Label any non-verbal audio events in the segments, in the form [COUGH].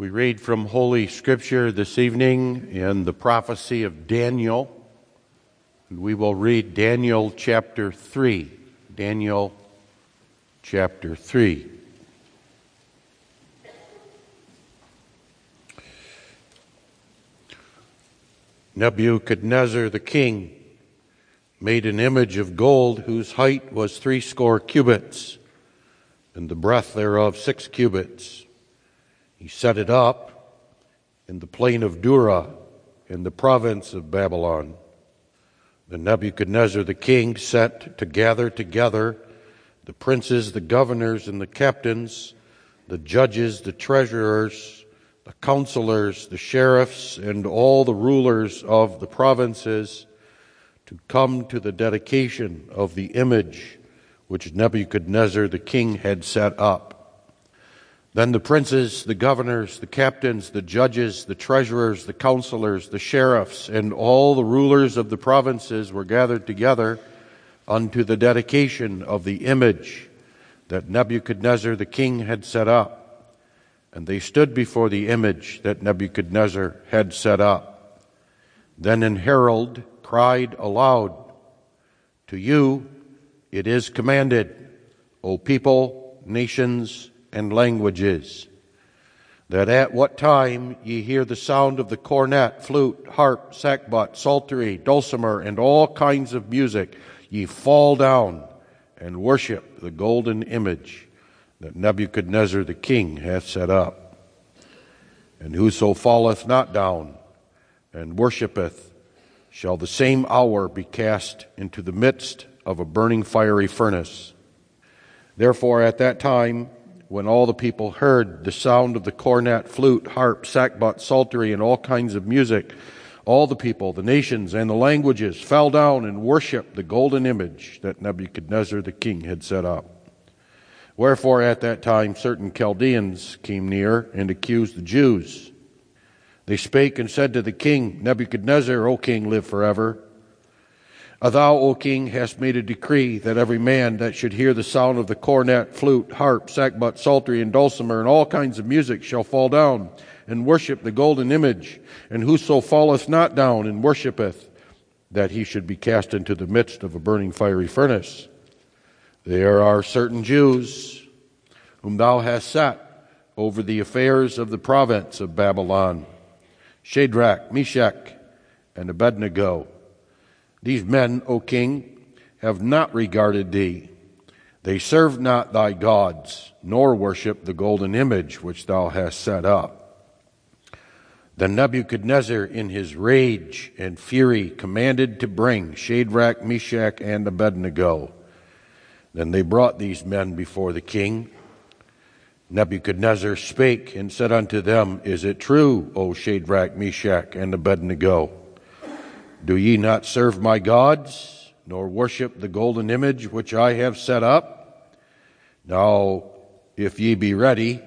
We read from Holy Scripture this evening in the prophecy of Daniel. We will read Daniel chapter 3. Daniel chapter 3. Nebuchadnezzar the king made an image of gold whose height was threescore cubits, and the breadth thereof six cubits he set it up in the plain of Dura in the province of Babylon. Then Nebuchadnezzar the king set to gather together the princes, the governors, and the captains, the judges, the treasurers, the counselors, the sheriffs, and all the rulers of the provinces to come to the dedication of the image which Nebuchadnezzar the king had set up. Then the princes, the governors, the captains, the judges, the treasurers, the counselors, the sheriffs, and all the rulers of the provinces were gathered together unto the dedication of the image that Nebuchadnezzar the king had set up. And they stood before the image that Nebuchadnezzar had set up. Then an herald cried aloud, To you it is commanded, O people, nations, and languages. That at what time ye hear the sound of the cornet, flute, harp, sackbut, psaltery, dulcimer, and all kinds of music, ye fall down and worship the golden image that Nebuchadnezzar the king hath set up. And whoso falleth not down and worshipeth shall the same hour be cast into the midst of a burning fiery furnace. Therefore, at that time, when all the people heard the sound of the cornet, flute, harp, sackbut, psaltery, and all kinds of music, all the people, the nations, and the languages fell down and worshiped the golden image that Nebuchadnezzar the king had set up. Wherefore, at that time, certain Chaldeans came near and accused the Jews. They spake and said to the king, Nebuchadnezzar, O king, live forever. Thou, O king, hast made a decree that every man that should hear the sound of the cornet, flute, harp, sackbut, psaltery, and dulcimer, and all kinds of music shall fall down and worship the golden image. And whoso falleth not down and worshipeth, that he should be cast into the midst of a burning fiery furnace. There are certain Jews whom thou hast set over the affairs of the province of Babylon Shadrach, Meshach, and Abednego these men, O king, have not regarded thee. They serve not thy gods, nor worship the golden image which thou hast set up. Then Nebuchadnezzar, in his rage and fury, commanded to bring Shadrach, Meshach, and Abednego. Then they brought these men before the king. Nebuchadnezzar spake and said unto them, Is it true, O Shadrach, Meshach, and Abednego? Do ye not serve my gods, nor worship the golden image which I have set up? Now, if ye be ready,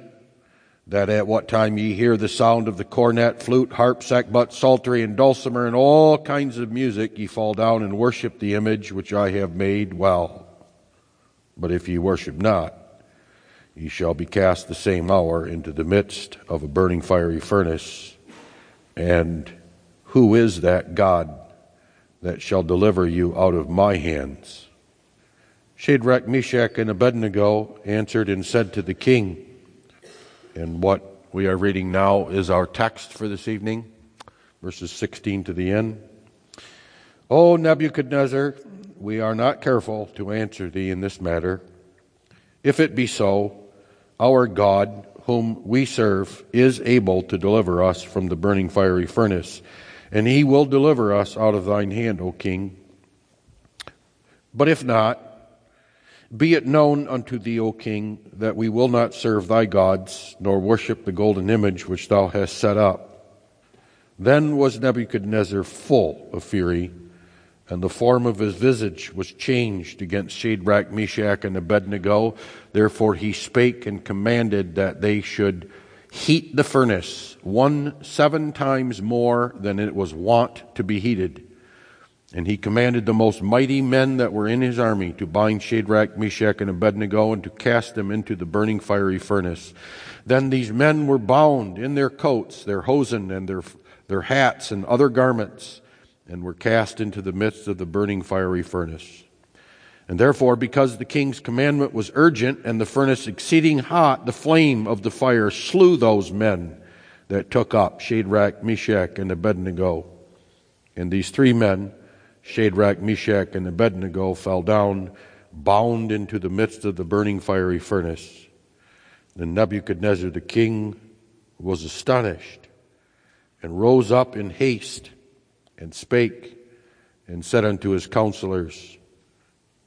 that at what time ye hear the sound of the cornet, flute, harp, sackbut, psaltery, and dulcimer, and all kinds of music, ye fall down and worship the image which I have made, well. But if ye worship not, ye shall be cast the same hour into the midst of a burning fiery furnace. And who is that God that shall deliver you out of my hands. Shadrach, Meshach, and Abednego answered and said to the king, and what we are reading now is our text for this evening, verses 16 to the end. O Nebuchadnezzar, we are not careful to answer thee in this matter. If it be so, our God, whom we serve, is able to deliver us from the burning fiery furnace and he will deliver us out of thine hand, O king. But if not, be it known unto thee, O king, that we will not serve thy gods, nor worship the golden image which thou hast set up. Then was Nebuchadnezzar full of fury, and the form of his visage was changed against Shadrach, Meshach, and Abednego. Therefore he spake and commanded that they should heat the furnace one seven times more than it was wont to be heated. And he commanded the most mighty men that were in his army to bind Shadrach, Meshach, and Abednego and to cast them into the burning fiery furnace. Then these men were bound in their coats, their hosen, and their, their hats and other garments, and were cast into the midst of the burning fiery furnace. And therefore, because the king's commandment was urgent and the furnace exceeding hot, the flame of the fire slew those men that took up Shadrach, Meshach, and Abednego. And these three men, Shadrach, Meshach, and Abednego fell down, bound into the midst of the burning fiery furnace. Then Nebuchadnezzar the king was astonished and rose up in haste and spake and said unto his counselors,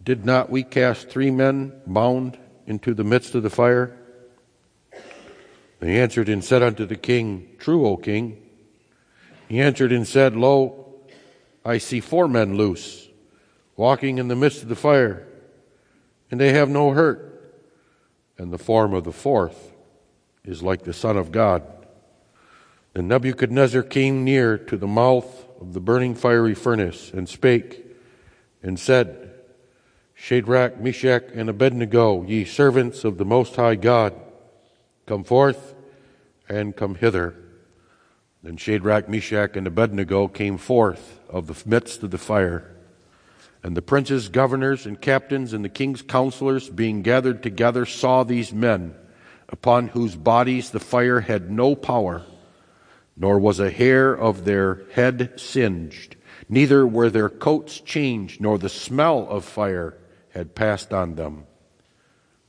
Did not we cast three men bound into the midst of the fire? They answered and said unto the king, True, O king. He answered and said, Lo, I see four men loose, walking in the midst of the fire, and they have no hurt. And the form of the fourth is like the Son of God. Then Nebuchadnezzar came near to the mouth of the burning fiery furnace and spake and said, Shadrach, Meshach, and Abednego, ye servants of the Most High God, come forth and come hither. Then Shadrach, Meshach, and Abednego came forth of the midst of the fire. And the princes, governors, and captains, and the king's counselors, being gathered together, saw these men, upon whose bodies the fire had no power, nor was a hair of their head singed, neither were their coats changed, nor the smell of fire had passed on them.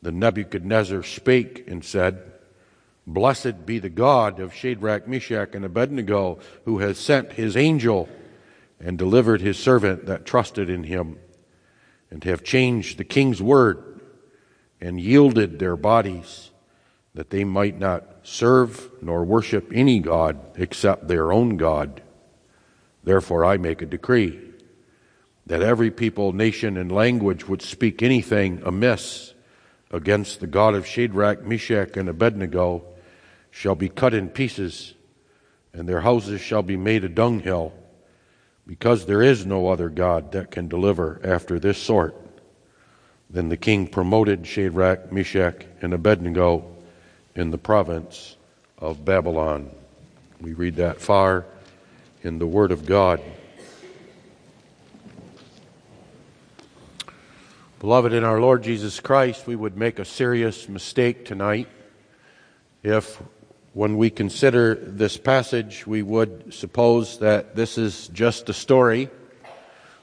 Then Nebuchadnezzar spake and said, Blessed be the God of Shadrach, Meshach, and Abednego, who has sent his angel and delivered his servant that trusted in him, and have changed the king's word and yielded their bodies, that they might not serve nor worship any God except their own God. Therefore, I make a decree that every people, nation, and language would speak anything amiss against the God of Shadrach, Meshach, and Abednego shall be cut in pieces, and their houses shall be made a dunghill, because there is no other God that can deliver after this sort. Then the king promoted Shadrach, Meshach, and Abednego in the province of Babylon. We read that far in the Word of God. Beloved, in our Lord Jesus Christ, we would make a serious mistake tonight if when we consider this passage, we would suppose that this is just a story,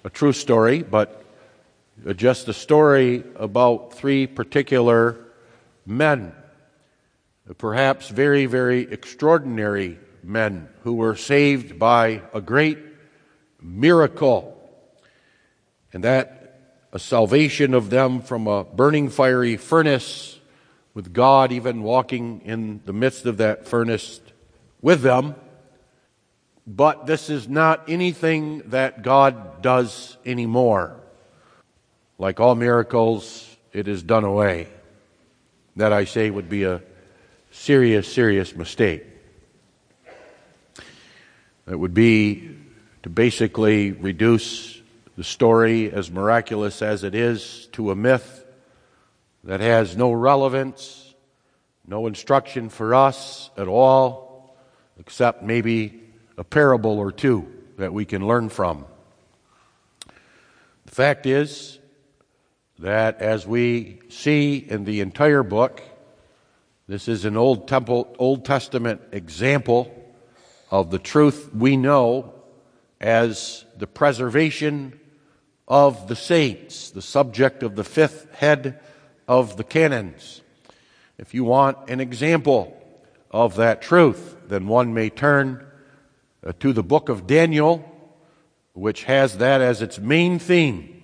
a true story, but just a story about three particular men, perhaps very, very extraordinary men who were saved by a great miracle. And that a salvation of them from a burning fiery furnace with God even walking in the midst of that furnace with them. But this is not anything that God does anymore. Like all miracles, it is done away. That I say would be a serious, serious mistake. It would be to basically reduce the story, as miraculous as it is, to a myth that has no relevance, no instruction for us at all, except maybe a parable or two that we can learn from. The fact is that as we see in the entire book, this is an Old Temple, Old Testament example of the truth we know as the preservation of the saints, the subject of the fifth head of the canons. If you want an example of that truth, then one may turn uh, to the book of Daniel, which has that as its main theme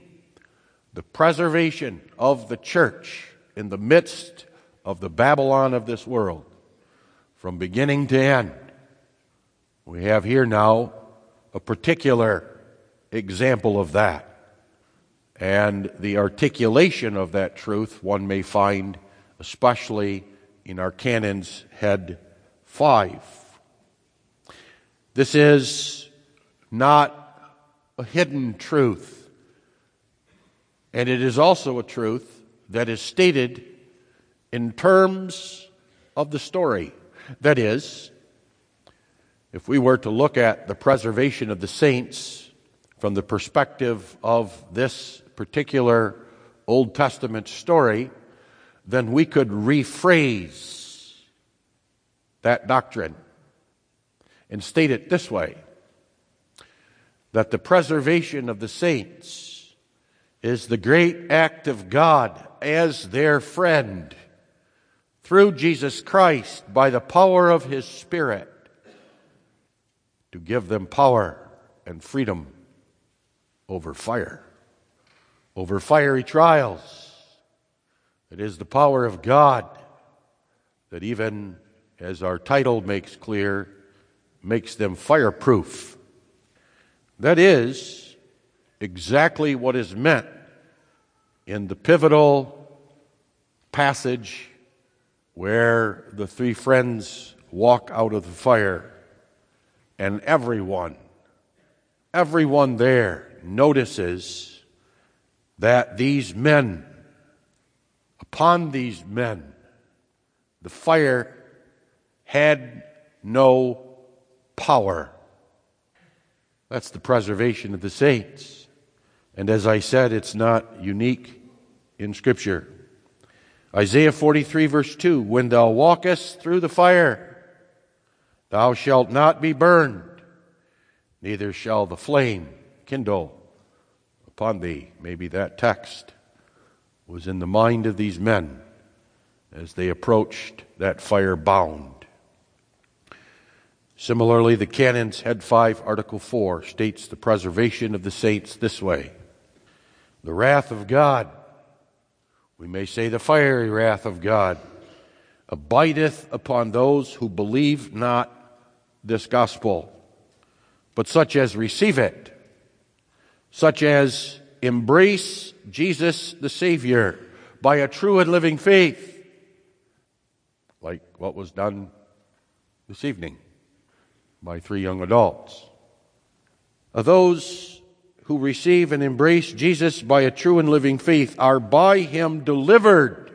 the preservation of the church in the midst of the Babylon of this world, from beginning to end. We have here now a particular example of that. And the articulation of that truth one may find especially in our canon's head five. This is not a hidden truth. And it is also a truth that is stated in terms of the story. That is, if we were to look at the preservation of the saints from the perspective of this particular Old Testament story, then we could rephrase that doctrine and state it this way that the preservation of the saints is the great act of God as their friend through Jesus Christ by the power of His Spirit to give them power and freedom over fire, over fiery trials. It is the power of God that, even as our title makes clear, makes them fireproof. That is exactly what is meant in the pivotal passage where the three friends walk out of the fire and everyone, everyone there notices that these men, upon these men, the fire had no power. That's the preservation of the saints. And as I said, it's not unique in Scripture. Isaiah 43, verse 2 When thou walkest through the fire, thou shalt not be burned, neither shall the flame kindle upon thee. Maybe that text was in the mind of these men as they approached that fire bound. Similarly, the Canons, Head 5, Article 4, states the preservation of the saints this way The wrath of God, we may say the fiery wrath of God, abideth upon those who believe not this gospel, but such as receive it, such as embrace Jesus the Savior by a true and living faith, like what was done this evening by three young adults. Those who receive and embrace Jesus by a true and living faith are by him delivered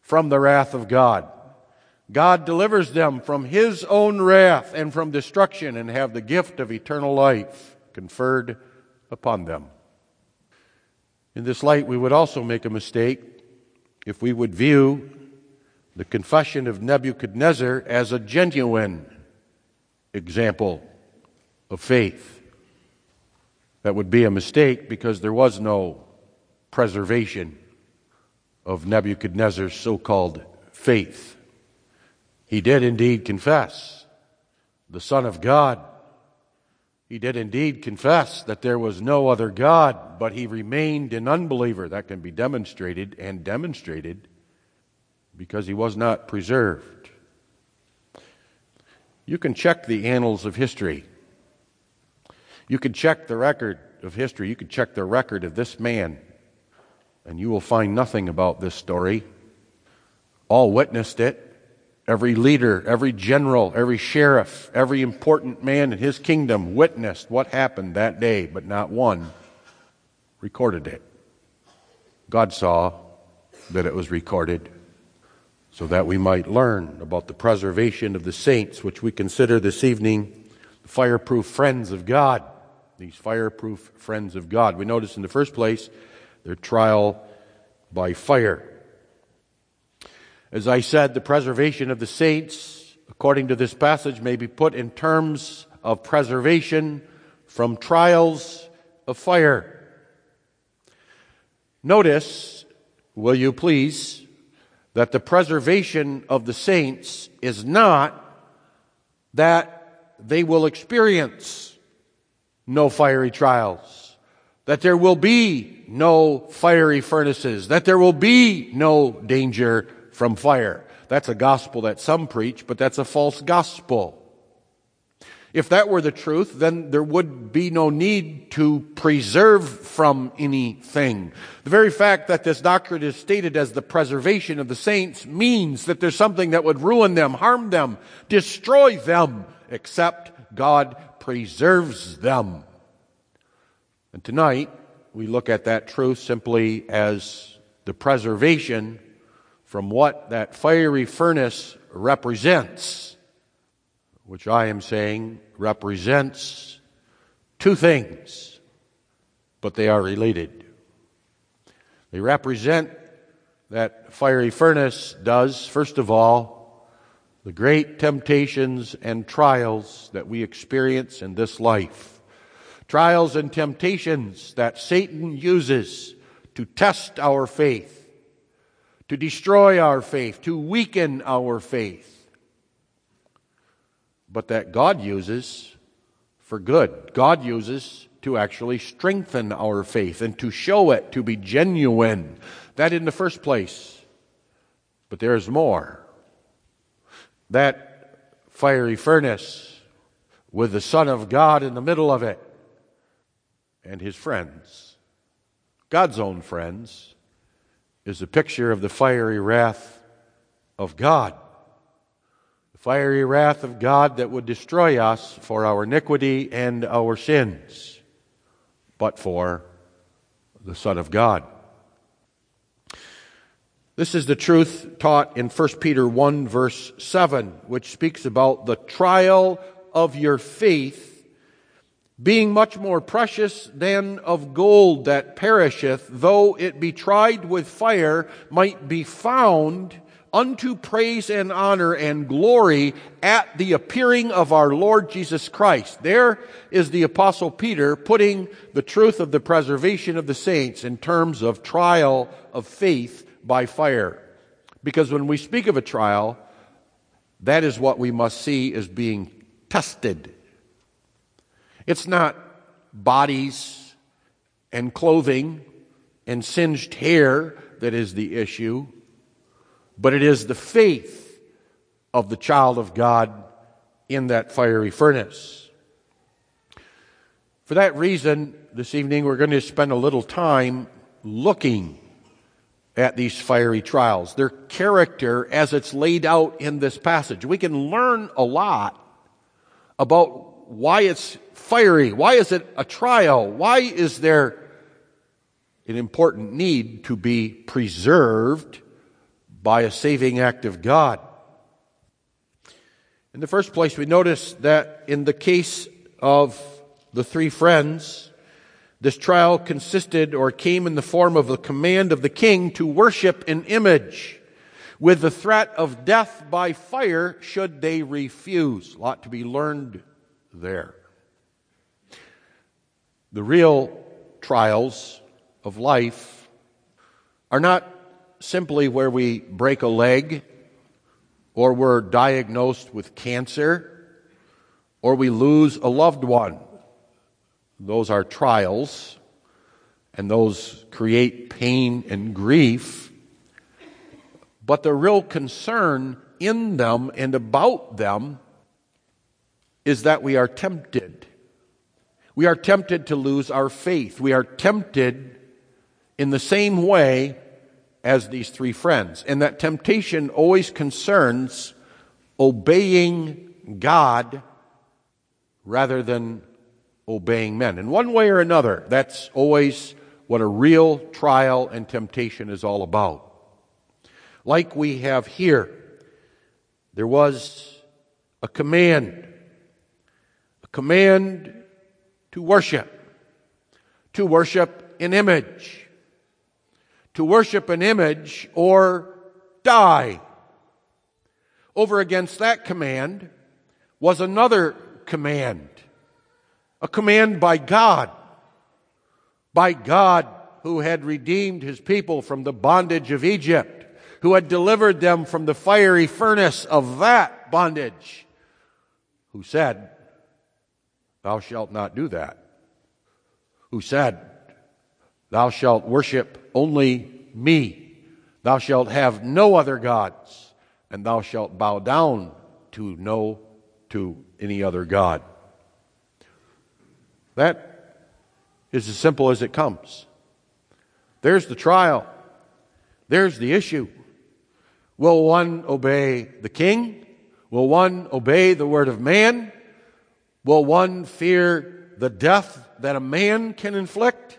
from the wrath of God. God delivers them from his own wrath and from destruction and have the gift of eternal life conferred upon them. In this light, we would also make a mistake if we would view the confession of Nebuchadnezzar as a genuine example of faith. That would be a mistake because there was no preservation of Nebuchadnezzar's so called faith. He did indeed confess the Son of God. He did indeed confess that there was no other God, but he remained an unbeliever. That can be demonstrated and demonstrated because he was not preserved. You can check the annals of history. You can check the record of history. You can check the record of this man, and you will find nothing about this story. All witnessed it. Every leader, every general, every sheriff, every important man in his kingdom witnessed what happened that day, but not one recorded it. God saw that it was recorded so that we might learn about the preservation of the saints, which we consider this evening the fireproof friends of God. These fireproof friends of God. We notice in the first place their trial by fire. As I said, the preservation of the saints, according to this passage, may be put in terms of preservation from trials of fire. Notice, will you please, that the preservation of the saints is not that they will experience no fiery trials, that there will be no fiery furnaces, that there will be no danger from fire. That's a gospel that some preach, but that's a false gospel. If that were the truth, then there would be no need to preserve from anything. The very fact that this doctrine is stated as the preservation of the saints means that there's something that would ruin them, harm them, destroy them, except God preserves them. And tonight, we look at that truth simply as the preservation from what that fiery furnace represents, which I am saying represents two things, but they are related. They represent that fiery furnace does, first of all, the great temptations and trials that we experience in this life. Trials and temptations that Satan uses to test our faith to destroy our faith, to weaken our faith, but that God uses for good. God uses to actually strengthen our faith and to show it to be genuine. That in the first place. But there's more. That fiery furnace with the Son of God in the middle of it and his friends, God's own friends is a picture of the fiery wrath of God. The fiery wrath of God that would destroy us for our iniquity and our sins, but for the Son of God. This is the truth taught in 1 Peter 1 verse 7, which speaks about the trial of your faith being much more precious than of gold that perisheth, though it be tried with fire, might be found unto praise and honor and glory at the appearing of our Lord Jesus Christ. There is the apostle Peter putting the truth of the preservation of the saints in terms of trial of faith by fire. Because when we speak of a trial, that is what we must see as being tested it's not bodies and clothing and singed hair that is the issue, but it is the faith of the child of God in that fiery furnace. For that reason, this evening we're going to spend a little time looking at these fiery trials, their character as it's laid out in this passage. We can learn a lot about why it's fiery? Why is it a trial? Why is there an important need to be preserved by a saving act of God? In the first place, we notice that in the case of the three friends, this trial consisted or came in the form of the command of the king to worship an image with the threat of death by fire should they refuse. A lot to be learned there. The real trials of life are not simply where we break a leg or we're diagnosed with cancer or we lose a loved one. Those are trials and those create pain and grief. But the real concern in them and about them is that we are tempted we are tempted to lose our faith. We are tempted in the same way as these three friends. And that temptation always concerns obeying God rather than obeying men. In one way or another, that's always what a real trial and temptation is all about. Like we have here, there was a command, a command to worship. To worship an image. To worship an image or die. Over against that command was another command. A command by God. By God who had redeemed his people from the bondage of Egypt, who had delivered them from the fiery furnace of that bondage, who said, Thou shalt not do that. Who said, Thou shalt worship only me. Thou shalt have no other gods, and thou shalt bow down to no to any other God. That is as simple as it comes. There's the trial. There's the issue. Will one obey the king? Will one obey the word of man? Will one fear the death that a man can inflict?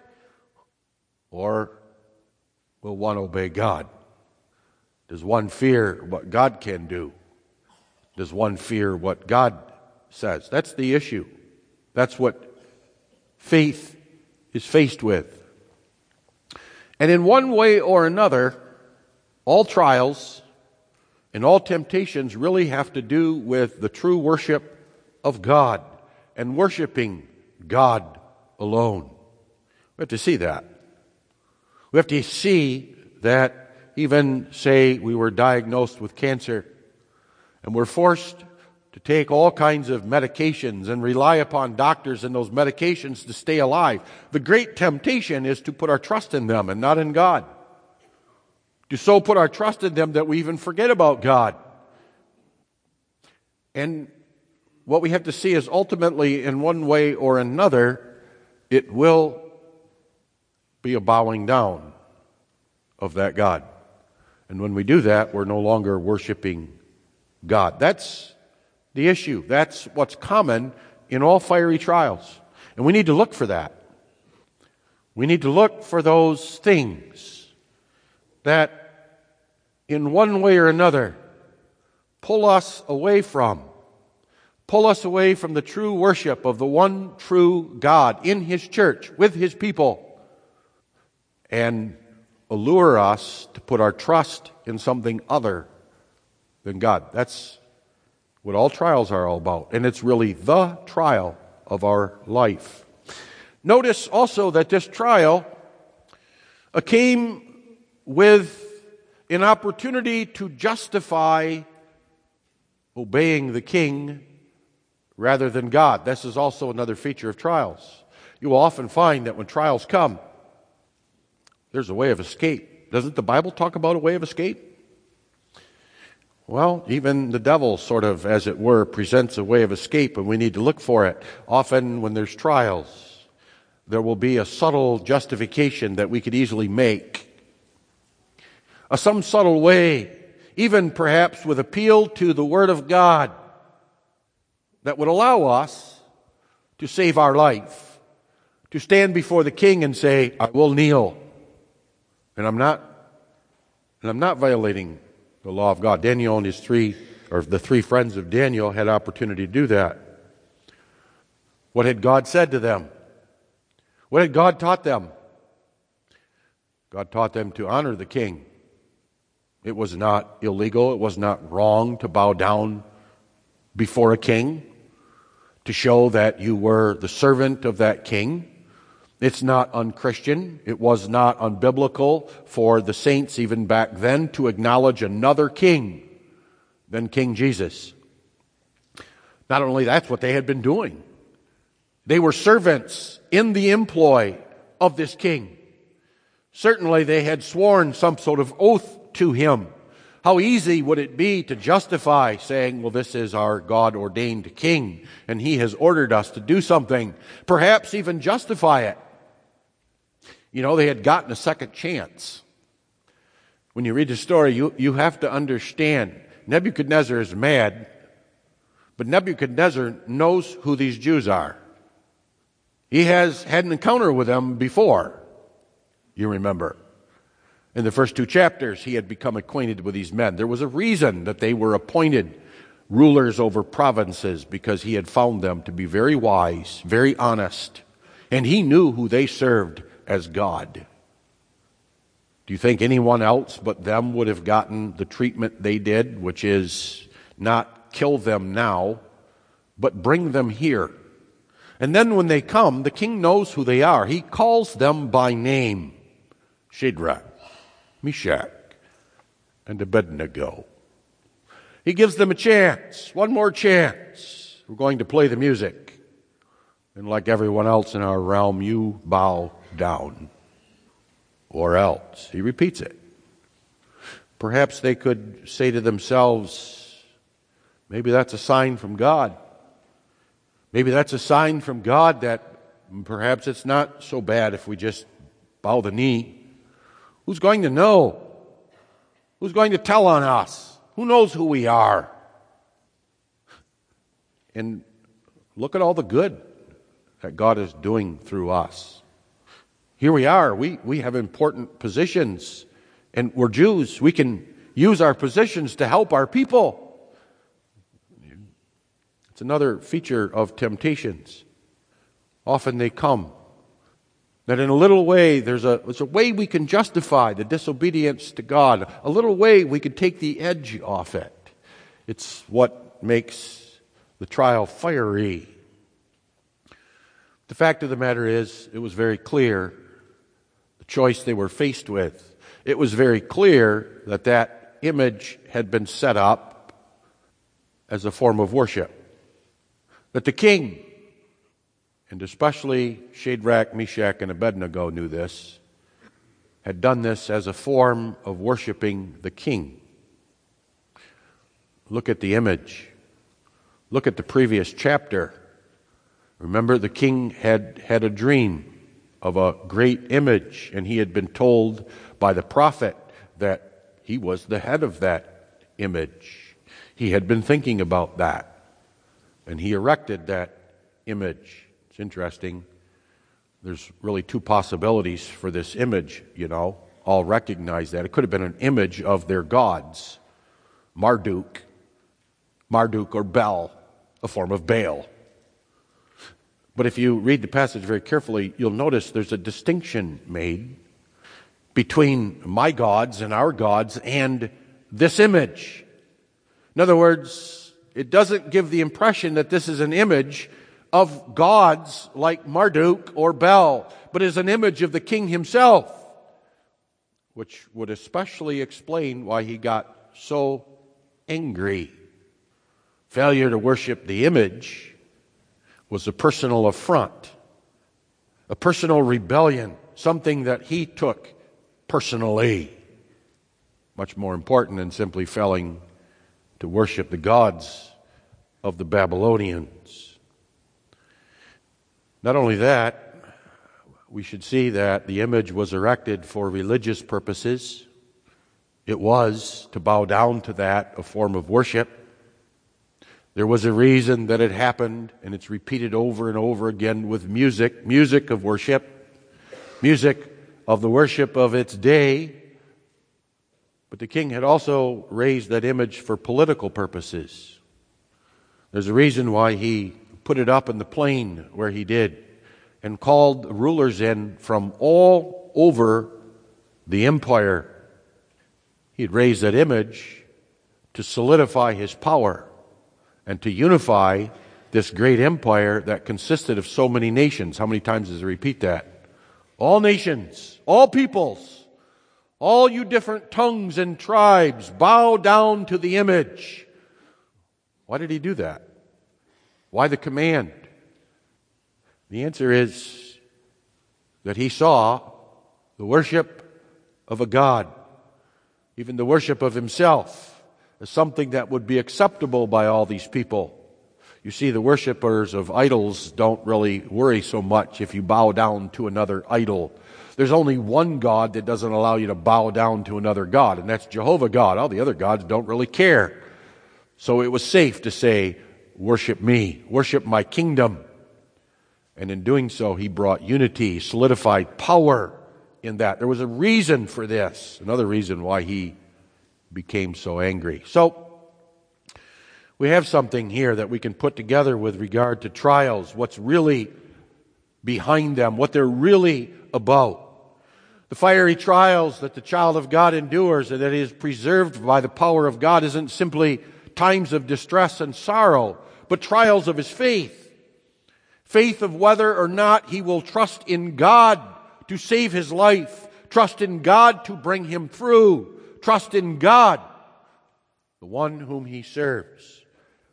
Or will one obey God? Does one fear what God can do? Does one fear what God says? That's the issue. That's what faith is faced with. And in one way or another, all trials and all temptations really have to do with the true worship of God and worshiping God alone. We have to see that. We have to see that even say we were diagnosed with cancer and we're forced to take all kinds of medications and rely upon doctors and those medications to stay alive. The great temptation is to put our trust in them and not in God. To so put our trust in them that we even forget about God. And what we have to see is ultimately, in one way or another, it will be a bowing down of that God. And when we do that, we're no longer worshiping God. That's the issue. That's what's common in all fiery trials. And we need to look for that. We need to look for those things that, in one way or another, pull us away from, pull us away from the true worship of the one true God in His church, with His people, and allure us to put our trust in something other than God. That's what all trials are all about. And it's really the trial of our life. Notice also that this trial uh, came with an opportunity to justify obeying the king rather than God. This is also another feature of trials. You will often find that when trials come, there's a way of escape. Doesn't the Bible talk about a way of escape? Well, even the devil sort of, as it were, presents a way of escape and we need to look for it. Often when there's trials, there will be a subtle justification that we could easily make. A some subtle way, even perhaps with appeal to the Word of God, that would allow us to save our life, to stand before the King and say, I will kneel. And I'm not, and I'm not violating the law of God. Daniel and his three, or the three friends of Daniel, had opportunity to do that. What had God said to them? What had God taught them? God taught them to honor the king. It was not illegal, it was not wrong to bow down before a king, to show that you were the servant of that king. It's not unchristian. It was not unbiblical for the saints even back then to acknowledge another king than King Jesus. Not only that's what they had been doing. They were servants in the employ of this king. Certainly they had sworn some sort of oath to him. How easy would it be to justify saying, well, this is our God ordained king and he has ordered us to do something. Perhaps even justify it. You know, they had gotten a second chance. When you read the story, you, you have to understand Nebuchadnezzar is mad, but Nebuchadnezzar knows who these Jews are. He has had an encounter with them before, you remember. In the first two chapters, he had become acquainted with these men. There was a reason that they were appointed rulers over provinces because he had found them to be very wise, very honest, and he knew who they served as God. Do you think anyone else but them would have gotten the treatment they did, which is not kill them now, but bring them here? And then when they come, the king knows who they are. He calls them by name Shadrach, Meshach, and Abednego. He gives them a chance, one more chance. We're going to play the music. And like everyone else in our realm, you bow down. Or else. He repeats it. Perhaps they could say to themselves, maybe that's a sign from God. Maybe that's a sign from God that perhaps it's not so bad if we just bow the knee. Who's going to know? Who's going to tell on us? Who knows who we are? And look at all the good that God is doing through us. Here we are. We, we have important positions, and we're Jews. We can use our positions to help our people. It's another feature of temptations. Often they come. That in a little way, there's a, there's a way we can justify the disobedience to God. A little way we can take the edge off it. It's what makes the trial fiery. The fact of the matter is, it was very clear the choice they were faced with. It was very clear that that image had been set up as a form of worship. That the king, and especially Shadrach, Meshach, and Abednego knew this, had done this as a form of worshiping the king. Look at the image. Look at the previous chapter. Remember, the king had had a dream of a great image, and he had been told by the prophet that he was the head of that image. He had been thinking about that, and he erected that image. It's interesting. There's really two possibilities for this image, you know. All recognize that. It could have been an image of their gods, Marduk, Marduk or Bel, a form of Baal. But if you read the passage very carefully, you'll notice there's a distinction made between my gods and our gods and this image. In other words, it doesn't give the impression that this is an image of gods like Marduk or Bel, but is an image of the king himself, which would especially explain why he got so angry. Failure to worship the image was a personal affront, a personal rebellion, something that he took personally. Much more important than simply failing to worship the gods of the Babylonians. Not only that, we should see that the image was erected for religious purposes. It was to bow down to that, a form of worship. There was a reason that it happened, and it's repeated over and over again with music music of worship, music of the worship of its day. But the king had also raised that image for political purposes. There's a reason why he put it up in the plain where he did and called rulers in from all over the empire. He had raised that image to solidify his power and to unify this great empire that consisted of so many nations. How many times does it repeat that? All nations, all peoples, all you different tongues and tribes, bow down to the image. Why did he do that? Why the command? The answer is that he saw the worship of a God, even the worship of himself as something that would be acceptable by all these people. You see, the worshippers of idols don't really worry so much if you bow down to another idol. There's only one God that doesn't allow you to bow down to another God, and that's Jehovah God. All the other gods don't really care. So it was safe to say, worship me, worship my kingdom. And in doing so, he brought unity, solidified power in that. There was a reason for this. Another reason why he became so angry. So, we have something here that we can put together with regard to trials, what's really behind them, what they're really about. The fiery trials that the child of God endures and that is preserved by the power of God isn't simply times of distress and sorrow, but trials of his faith. Faith of whether or not he will trust in God to save his life, trust in God to bring him through, trust in God, the one whom he serves.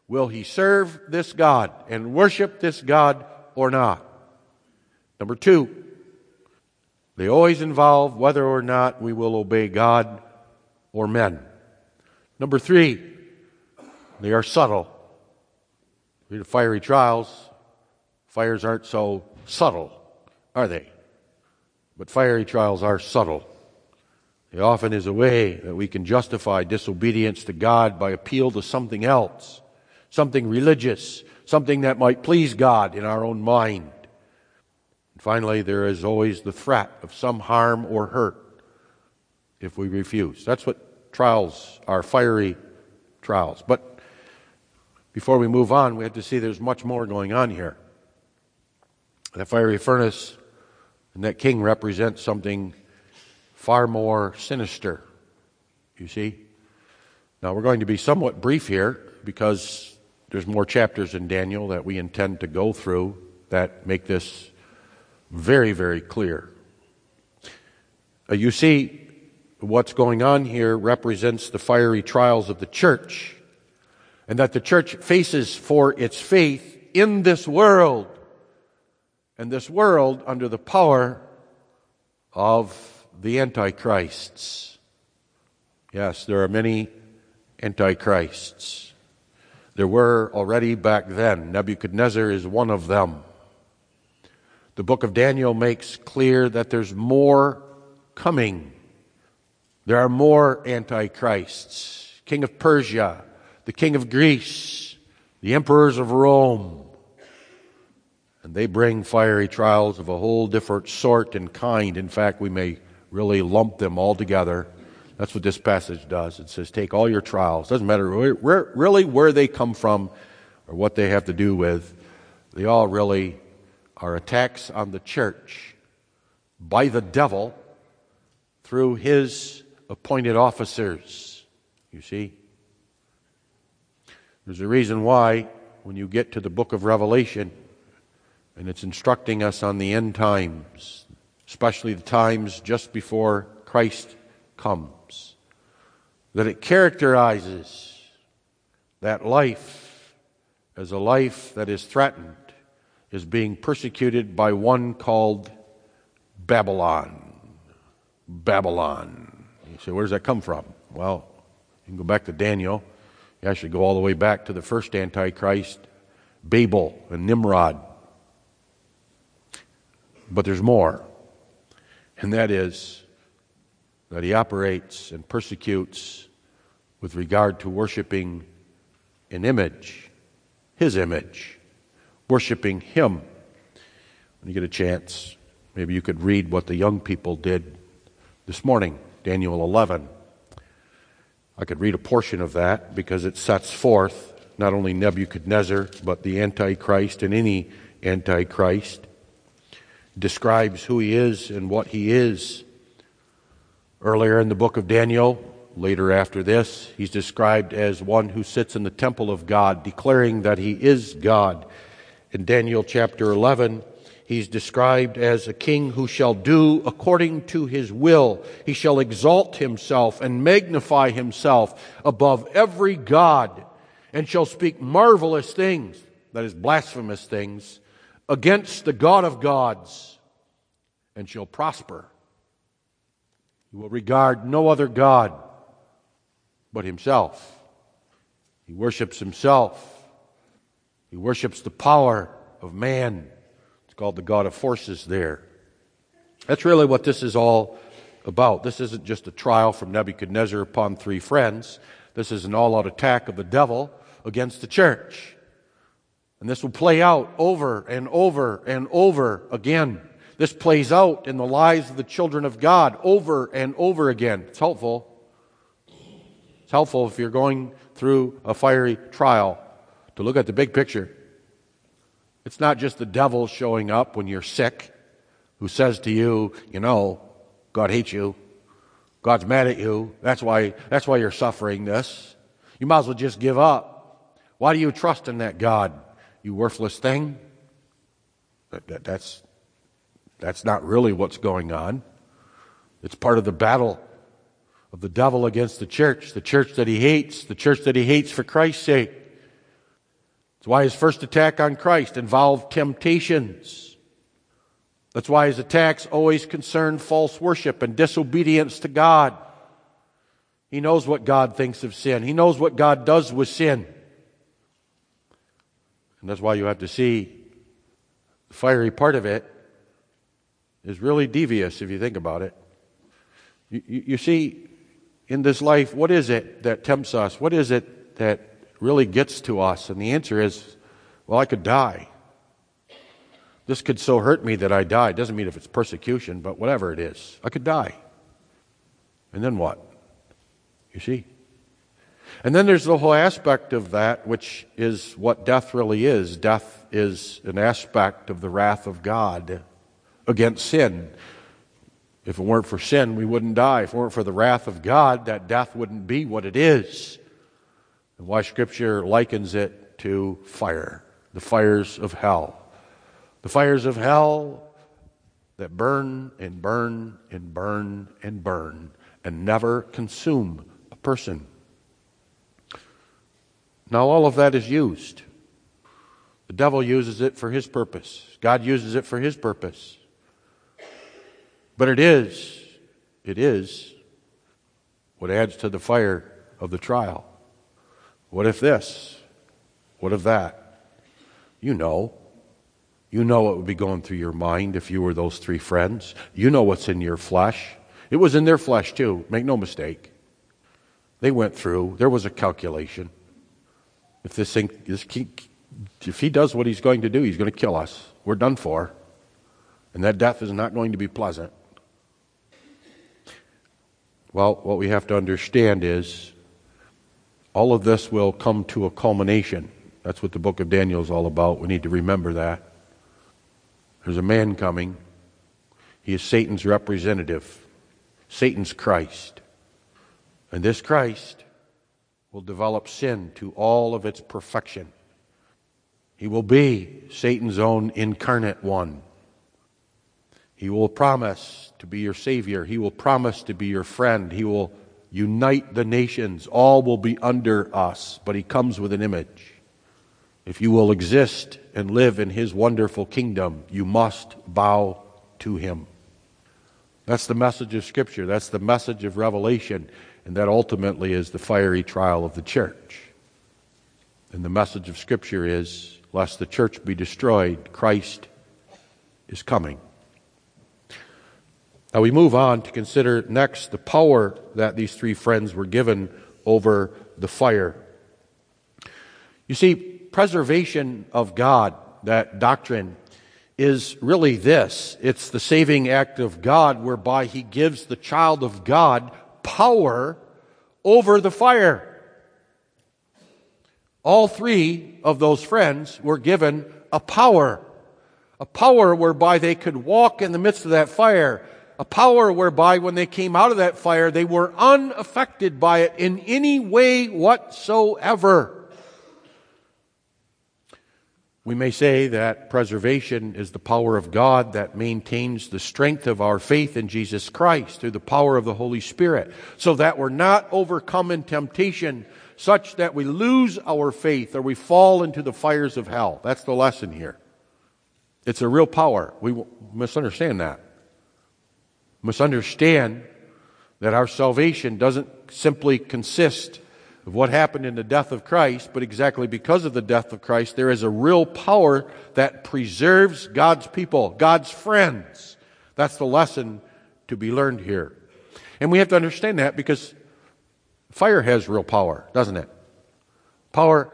Will he serve this God and worship this God or not? Number two, they always involve whether or not we will obey God or men. Number three, they are subtle. The fiery trials. Fires aren't so subtle, are they? But fiery trials are subtle. It often is a way that we can justify disobedience to God by appeal to something else, something religious, something that might please God in our own mind. And finally, there is always the threat of some harm or hurt if we refuse. That's what trials are fiery trials. But before we move on, we have to see there's much more going on here. That fiery furnace and that king represents something far more sinister, you see. Now, we're going to be somewhat brief here because there's more chapters in Daniel that we intend to go through that make this very, very clear. Uh, you see, what's going on here represents the fiery trials of the church, and that the church faces for its faith in this world, and this world under the power of the antichrists. Yes, there are many antichrists. There were already back then. Nebuchadnezzar is one of them. The book of Daniel makes clear that there's more coming. There are more antichrists. King of Persia, the king of Greece, the emperors of Rome. And they bring fiery trials of a whole different sort and kind. In fact, we may really lump them all together. That's what this passage does. It says, take all your trials. Doesn't matter really where they come from or what they have to do with. They all really are attacks on the church by the devil through his appointed officers. You see? There's a reason why, when you get to the book of Revelation, and it's instructing us on the end times, especially the times just before Christ comes, that it characterizes that life as a life that is threatened is being persecuted by one called Babylon. Babylon. You say, where does that come from? Well, you can go back to Daniel. Actually go all the way back to the first Antichrist, Babel and Nimrod. But there's more, and that is that he operates and persecutes with regard to worshiping an image, his image worshiping Him. When you get a chance, maybe you could read what the young people did this morning, Daniel 11. I could read a portion of that because it sets forth not only Nebuchadnezzar, but the Antichrist and any Antichrist. Describes who he is and what he is. Earlier in the book of Daniel, later after this, he's described as one who sits in the temple of God, declaring that he is God in Daniel chapter 11, he's described as a king who shall do according to his will. He shall exalt himself and magnify himself above every God and shall speak marvelous things, that is, blasphemous things, against the God of gods and shall prosper. He will regard no other God but himself. He worships himself he worships the power of man. It's called the God of forces there. That's really what this is all about. This isn't just a trial from Nebuchadnezzar upon three friends. This is an all out attack of the devil against the church. And this will play out over and over and over again. This plays out in the lives of the children of God over and over again. It's helpful. It's helpful if you're going through a fiery trial to look at the big picture. It's not just the devil showing up when you're sick who says to you, you know, God hates you. God's mad at you. That's why, that's why you're suffering this. You might as well just give up. Why do you trust in that God, you worthless thing? That, that, that's, that's not really what's going on. It's part of the battle of the devil against the church, the church that he hates, the church that he hates for Christ's sake. That's why his first attack on Christ involved temptations. That's why his attacks always concern false worship and disobedience to God. He knows what God thinks of sin. He knows what God does with sin. And that's why you have to see the fiery part of it is really devious if you think about it. You, you, you see, in this life, what is it that tempts us? What is it that really gets to us? And the answer is, well, I could die. This could so hurt me that I die. It doesn't mean if it's persecution, but whatever it is, I could die. And then what? You see? And then there's the whole aspect of that, which is what death really is. Death is an aspect of the wrath of God against sin. If it weren't for sin, we wouldn't die. If it weren't for the wrath of God, that death wouldn't be what it is. And why Scripture likens it to fire, the fires of hell. The fires of hell that burn and burn and burn and burn and never consume a person. Now, all of that is used. The devil uses it for his purpose, God uses it for his purpose. But it is, it is what adds to the fire of the trial. What if this? What if that? You know. You know what would be going through your mind if you were those three friends. You know what's in your flesh. It was in their flesh too, make no mistake. They went through, there was a calculation. If this thing, this, if he does what he's going to do, he's going to kill us. We're done for. And that death is not going to be pleasant. Well, what we have to understand is all of this will come to a culmination. That's what the book of Daniel is all about. We need to remember that. There's a man coming. He is Satan's representative, Satan's Christ. And this Christ will develop sin to all of its perfection. He will be Satan's own incarnate one. He will promise to be your Savior. He will promise to be your friend. He will unite the nations. All will be under us, but He comes with an image. If you will exist and live in His wonderful kingdom, you must bow to Him. That's the message of Scripture. That's the message of Revelation. And that ultimately is the fiery trial of the church. And the message of Scripture is lest the church be destroyed, Christ is coming. Now we move on to consider next the power that these three friends were given over the fire. You see, preservation of God, that doctrine, is really this it's the saving act of God whereby He gives the child of God power over the fire. All three of those friends were given a power, a power whereby they could walk in the midst of that fire a power whereby when they came out of that fire, they were unaffected by it in any way whatsoever. We may say that preservation is the power of God that maintains the strength of our faith in Jesus Christ through the power of the Holy Spirit, so that we're not overcome in temptation such that we lose our faith or we fall into the fires of hell. That's the lesson here. It's a real power. We misunderstand that must understand that our salvation doesn't simply consist of what happened in the death of Christ, but exactly because of the death of Christ, there is a real power that preserves God's people, God's friends. That's the lesson to be learned here. And we have to understand that because fire has real power, doesn't it? Power,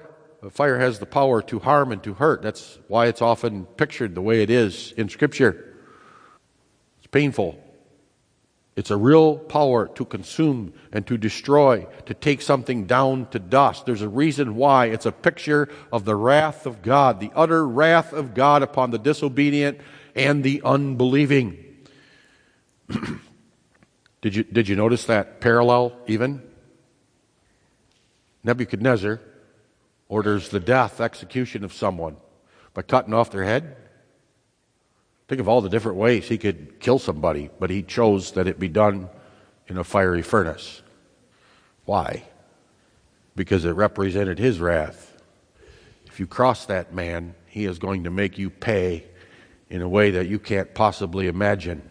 fire has the power to harm and to hurt. That's why it's often pictured the way it is in Scripture. It's painful. It's a real power to consume and to destroy, to take something down to dust. There's a reason why. It's a picture of the wrath of God, the utter wrath of God upon the disobedient and the unbelieving. [CLEARS THROAT] did, you, did you notice that parallel even? Nebuchadnezzar orders the death, execution of someone by cutting off their head. Think of all the different ways he could kill somebody, but he chose that it be done in a fiery furnace. Why? Because it represented his wrath. If you cross that man, he is going to make you pay in a way that you can't possibly imagine.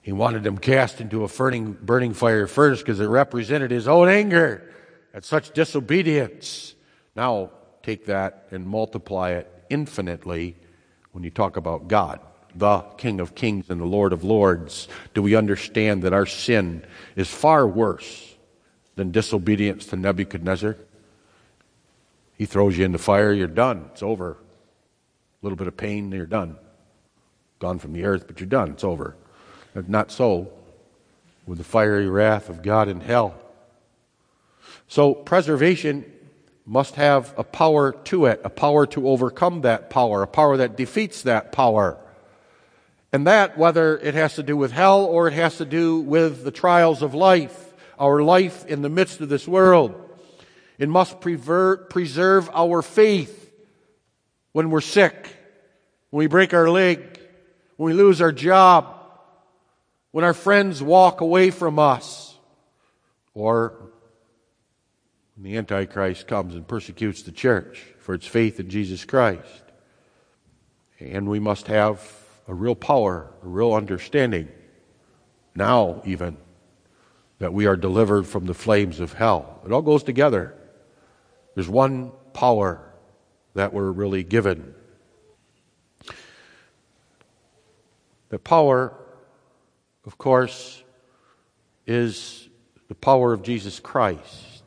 He wanted them cast into a burning, burning fire furnace because it represented his own anger at such disobedience. Now, take that and multiply it infinitely when you talk about God the King of Kings and the Lord of Lords, do we understand that our sin is far worse than disobedience to Nebuchadnezzar? He throws you in the fire, you're done. It's over. A little bit of pain, you're done. gone from the earth, but you're done. It's over. Not so with the fiery wrath of God in hell. So preservation must have a power to it, a power to overcome that power, a power that defeats that power. And that, whether it has to do with hell or it has to do with the trials of life, our life in the midst of this world, it must preserve our faith when we're sick, when we break our leg, when we lose our job, when our friends walk away from us, or when the Antichrist comes and persecutes the church for its faith in Jesus Christ. And we must have a real power, a real understanding, now even, that we are delivered from the flames of hell. It all goes together. There's one power that we're really given. The power, of course, is the power of Jesus Christ.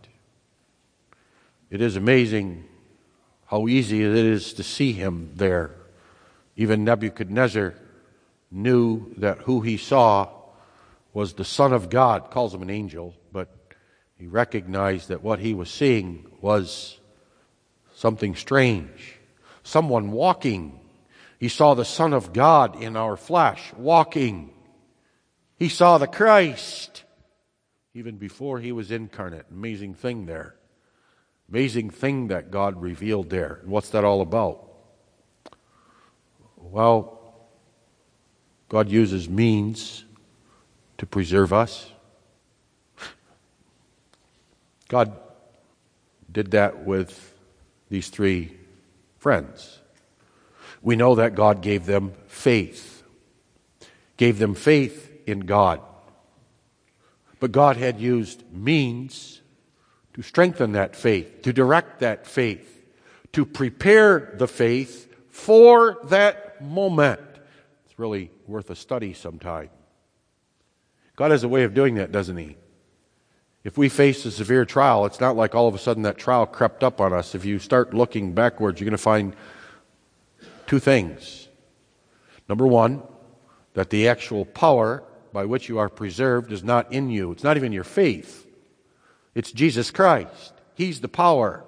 It is amazing how easy it is to see him there. Even Nebuchadnezzar knew that who he saw was the Son of God, calls him an angel, but he recognized that what he was seeing was something strange. Someone walking. He saw the Son of God in our flesh walking. He saw the Christ even before he was incarnate. Amazing thing there. Amazing thing that God revealed there. And what's that all about? Well, God uses means to preserve us. God did that with these three friends. We know that God gave them faith, gave them faith in God. But God had used means to strengthen that faith, to direct that faith, to prepare the faith for that moment. It's really worth a study sometime. God has a way of doing that, doesn't He? If we face a severe trial, it's not like all of a sudden that trial crept up on us. If you start looking backwards, you're going to find two things. Number one, that the actual power by which you are preserved is not in you, it's not even your faith. It's Jesus Christ. He's the power.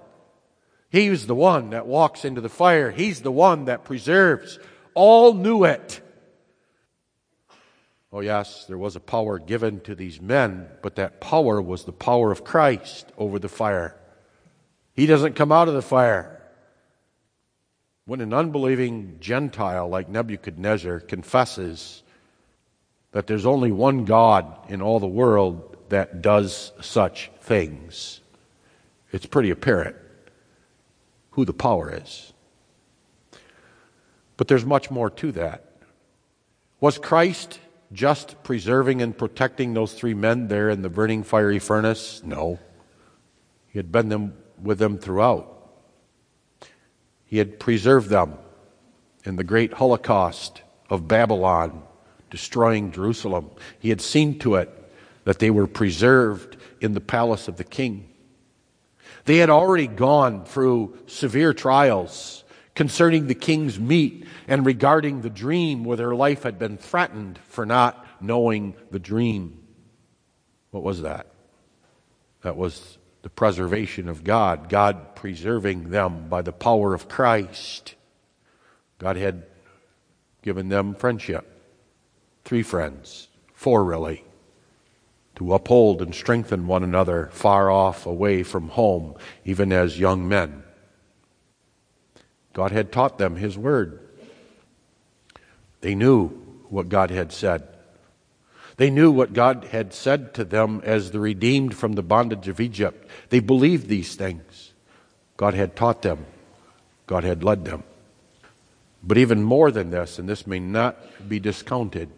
He's the one that walks into the fire. He's the one that preserves. All knew it. Oh, yes, there was a power given to these men, but that power was the power of Christ over the fire. He doesn't come out of the fire. When an unbelieving Gentile like Nebuchadnezzar confesses that there's only one God in all the world that does such things, it's pretty apparent who the power is. But there's much more to that. Was Christ just preserving and protecting those three men there in the burning fiery furnace? No. He had been them, with them throughout. He had preserved them in the great Holocaust of Babylon, destroying Jerusalem. He had seen to it that they were preserved in the palace of the king. They had already gone through severe trials concerning the king's meat and regarding the dream where their life had been threatened for not knowing the dream. What was that? That was the preservation of God, God preserving them by the power of Christ. God had given them friendship. Three friends, four really, to uphold and strengthen one another far off away from home, even as young men. God had taught them His Word. They knew what God had said. They knew what God had said to them as the redeemed from the bondage of Egypt. They believed these things. God had taught them, God had led them. But even more than this, and this may not be discounted,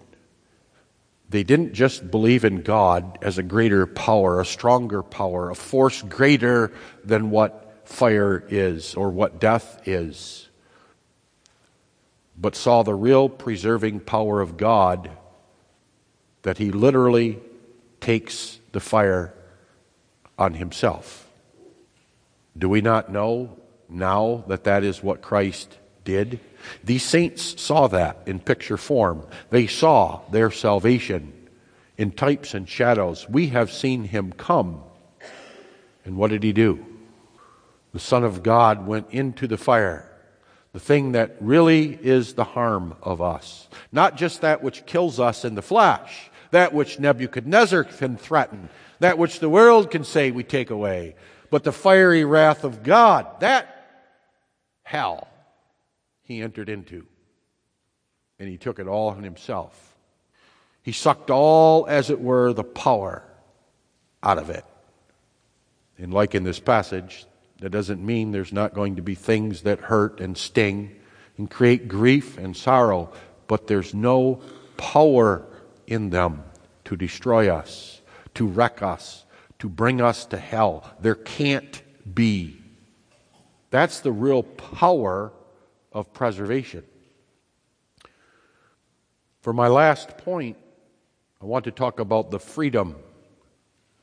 they didn't just believe in God as a greater power, a stronger power, a force greater than what fire is or what death is, but saw the real preserving power of God that He literally takes the fire on Himself. Do we not know now that that is what Christ did. These saints saw that in picture form. They saw their salvation in types and shadows. We have seen him come. And what did he do? The Son of God went into the fire, the thing that really is the harm of us. Not just that which kills us in the flesh, that which Nebuchadnezzar can threaten, that which the world can say we take away, but the fiery wrath of God, that hell he entered into. And he took it all on himself. He sucked all, as it were, the power out of it. And like in this passage, that doesn't mean there's not going to be things that hurt and sting and create grief and sorrow, but there's no power in them to destroy us, to wreck us, to bring us to hell. There can't be. That's the real power of preservation. For my last point, I want to talk about the freedom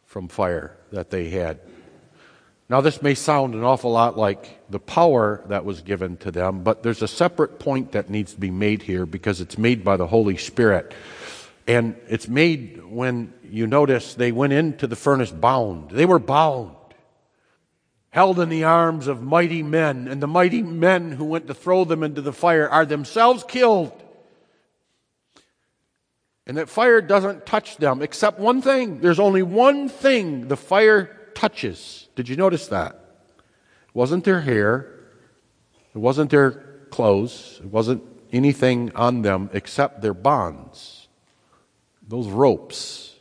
from fire that they had. Now, this may sound an awful lot like the power that was given to them, but there's a separate point that needs to be made here because it's made by the Holy Spirit. And it's made when you notice they went into the furnace bound. They were bound, held in the arms of mighty men, and the mighty men who went to throw them into the fire are themselves killed. And that fire doesn't touch them except one thing. There's only one thing the fire touches. Did you notice that? It wasn't their hair, it wasn't their clothes, it wasn't anything on them except their bonds those ropes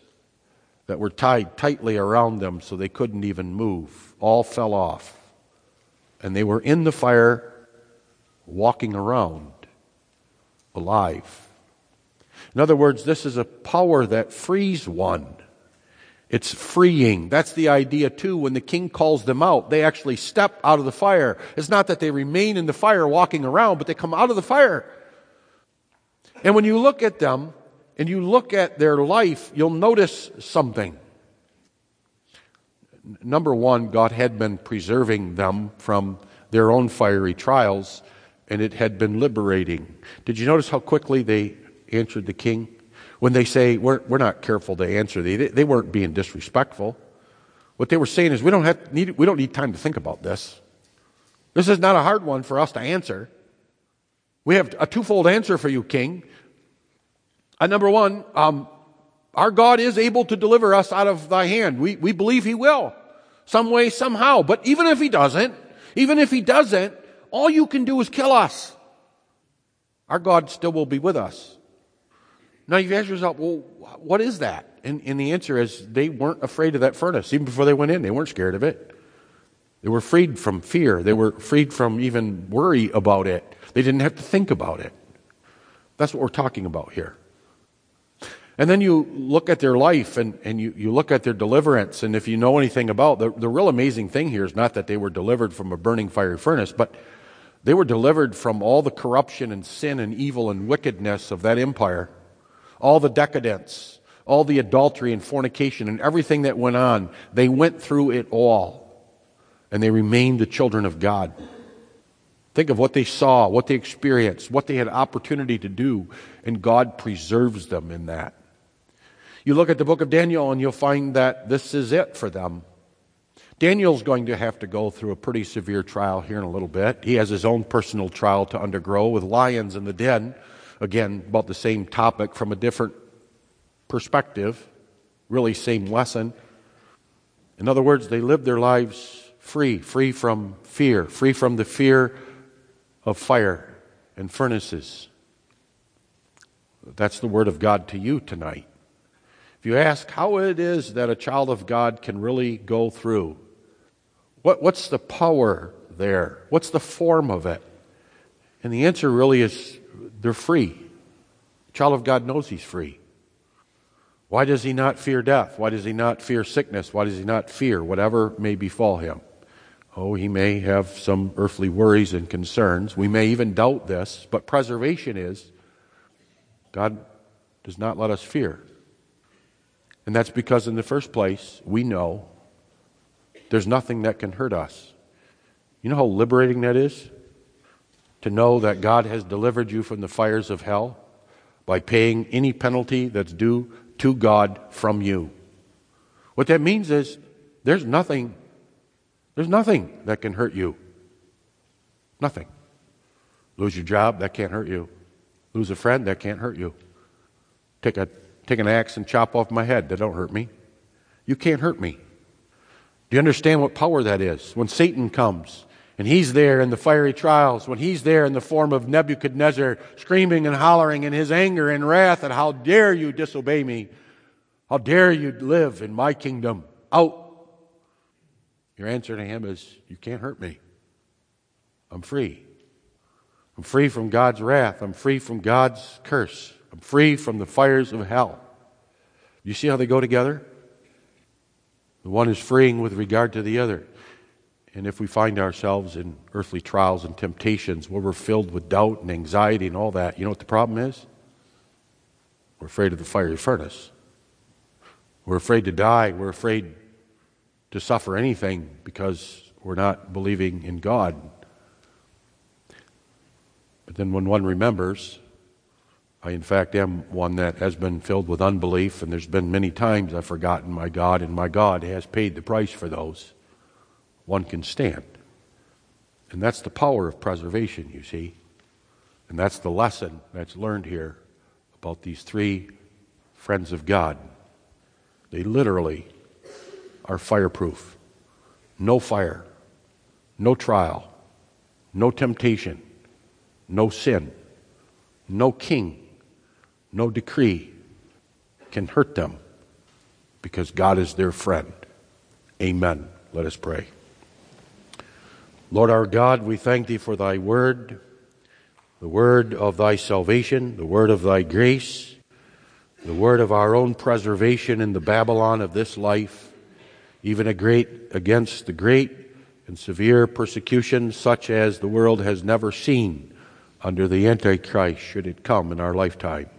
that were tied tightly around them so they couldn't even move all fell off. And they were in the fire, walking around, alive. In other words, this is a power that frees one. It's freeing. That's the idea too. When the king calls them out, they actually step out of the fire. It's not that they remain in the fire walking around, but they come out of the fire. And when you look at them, and you look at their life, you'll notice something. Number one, God had been preserving them from their own fiery trials, and it had been liberating. Did you notice how quickly they answered the king? When they say, We're, we're not careful to answer thee, they, they weren't being disrespectful. What they were saying is, we don't, have, need, we don't need time to think about this. This is not a hard one for us to answer. We have a twofold answer for you, king. Uh, number one, um, our God is able to deliver us out of thy hand. We, we believe he will. Some way, somehow. But even if he doesn't, even if he doesn't, all you can do is kill us. Our God still will be with us. Now you ask yourself, well, what is that? And, and the answer is they weren't afraid of that furnace. Even before they went in, they weren't scared of it. They were freed from fear. They were freed from even worry about it. They didn't have to think about it. That's what we're talking about here. And then you look at their life and, and you, you look at their deliverance. And if you know anything about the, the real amazing thing here is not that they were delivered from a burning fiery furnace, but they were delivered from all the corruption and sin and evil and wickedness of that empire, all the decadence, all the adultery and fornication and everything that went on. They went through it all and they remained the children of God. Think of what they saw, what they experienced, what they had opportunity to do, and God preserves them in that. You look at the book of Daniel and you'll find that this is it for them. Daniel's going to have to go through a pretty severe trial here in a little bit. He has his own personal trial to undergo with lions in the den. Again, about the same topic from a different perspective, really, same lesson. In other words, they lived their lives free, free from fear, free from the fear of fire and furnaces. That's the word of God to you tonight. If you ask how it is that a child of God can really go through, what, what's the power there? What's the form of it? And the answer really is they're free. A child of God knows he's free. Why does he not fear death? Why does he not fear sickness? Why does he not fear whatever may befall him? Oh, he may have some earthly worries and concerns. We may even doubt this, but preservation is God does not let us fear. And that's because, in the first place, we know there's nothing that can hurt us. You know how liberating that is? To know that God has delivered you from the fires of hell by paying any penalty that's due to God from you. What that means is there's nothing, there's nothing that can hurt you. Nothing. Lose your job, that can't hurt you. Lose a friend, that can't hurt you. Take, a, take an axe and chop off my head, that don't hurt me. You can't hurt me. Do you understand what power that is? When Satan comes and he's there in the fiery trials, when he's there in the form of Nebuchadnezzar, screaming and hollering in his anger and wrath at how dare you disobey me? How dare you live in my kingdom? Out. Your answer to him is, You can't hurt me. I'm free. I'm free from God's wrath. I'm free from God's curse. I'm free from the fires of hell. You see how they go together? The one is freeing with regard to the other. And if we find ourselves in earthly trials and temptations where we're filled with doubt and anxiety and all that, you know what the problem is? We're afraid of the fiery furnace. We're afraid to die. We're afraid to suffer anything because we're not believing in God. But then when one remembers, I in fact am one that has been filled with unbelief, and there's been many times I've forgotten my God, and my God has paid the price for those. One can stand. And that's the power of preservation, you see. And that's the lesson that's learned here about these three friends of God. They literally are fireproof. No fire, no trial, no temptation no sin, no king, no decree can hurt them because God is their friend. Amen. Let us pray. Lord our God, we thank thee for thy word, the word of thy salvation, the word of thy grace, the word of our own preservation in the Babylon of this life, even a great against the great and severe persecution such as the world has never seen under the Antichrist should it come in our lifetime.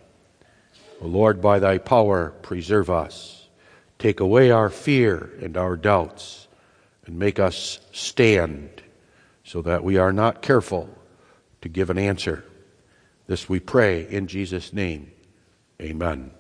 O Lord, by thy power, preserve us. Take away our fear and our doubts and make us stand so that we are not careful to give an answer. This we pray in Jesus' name. Amen.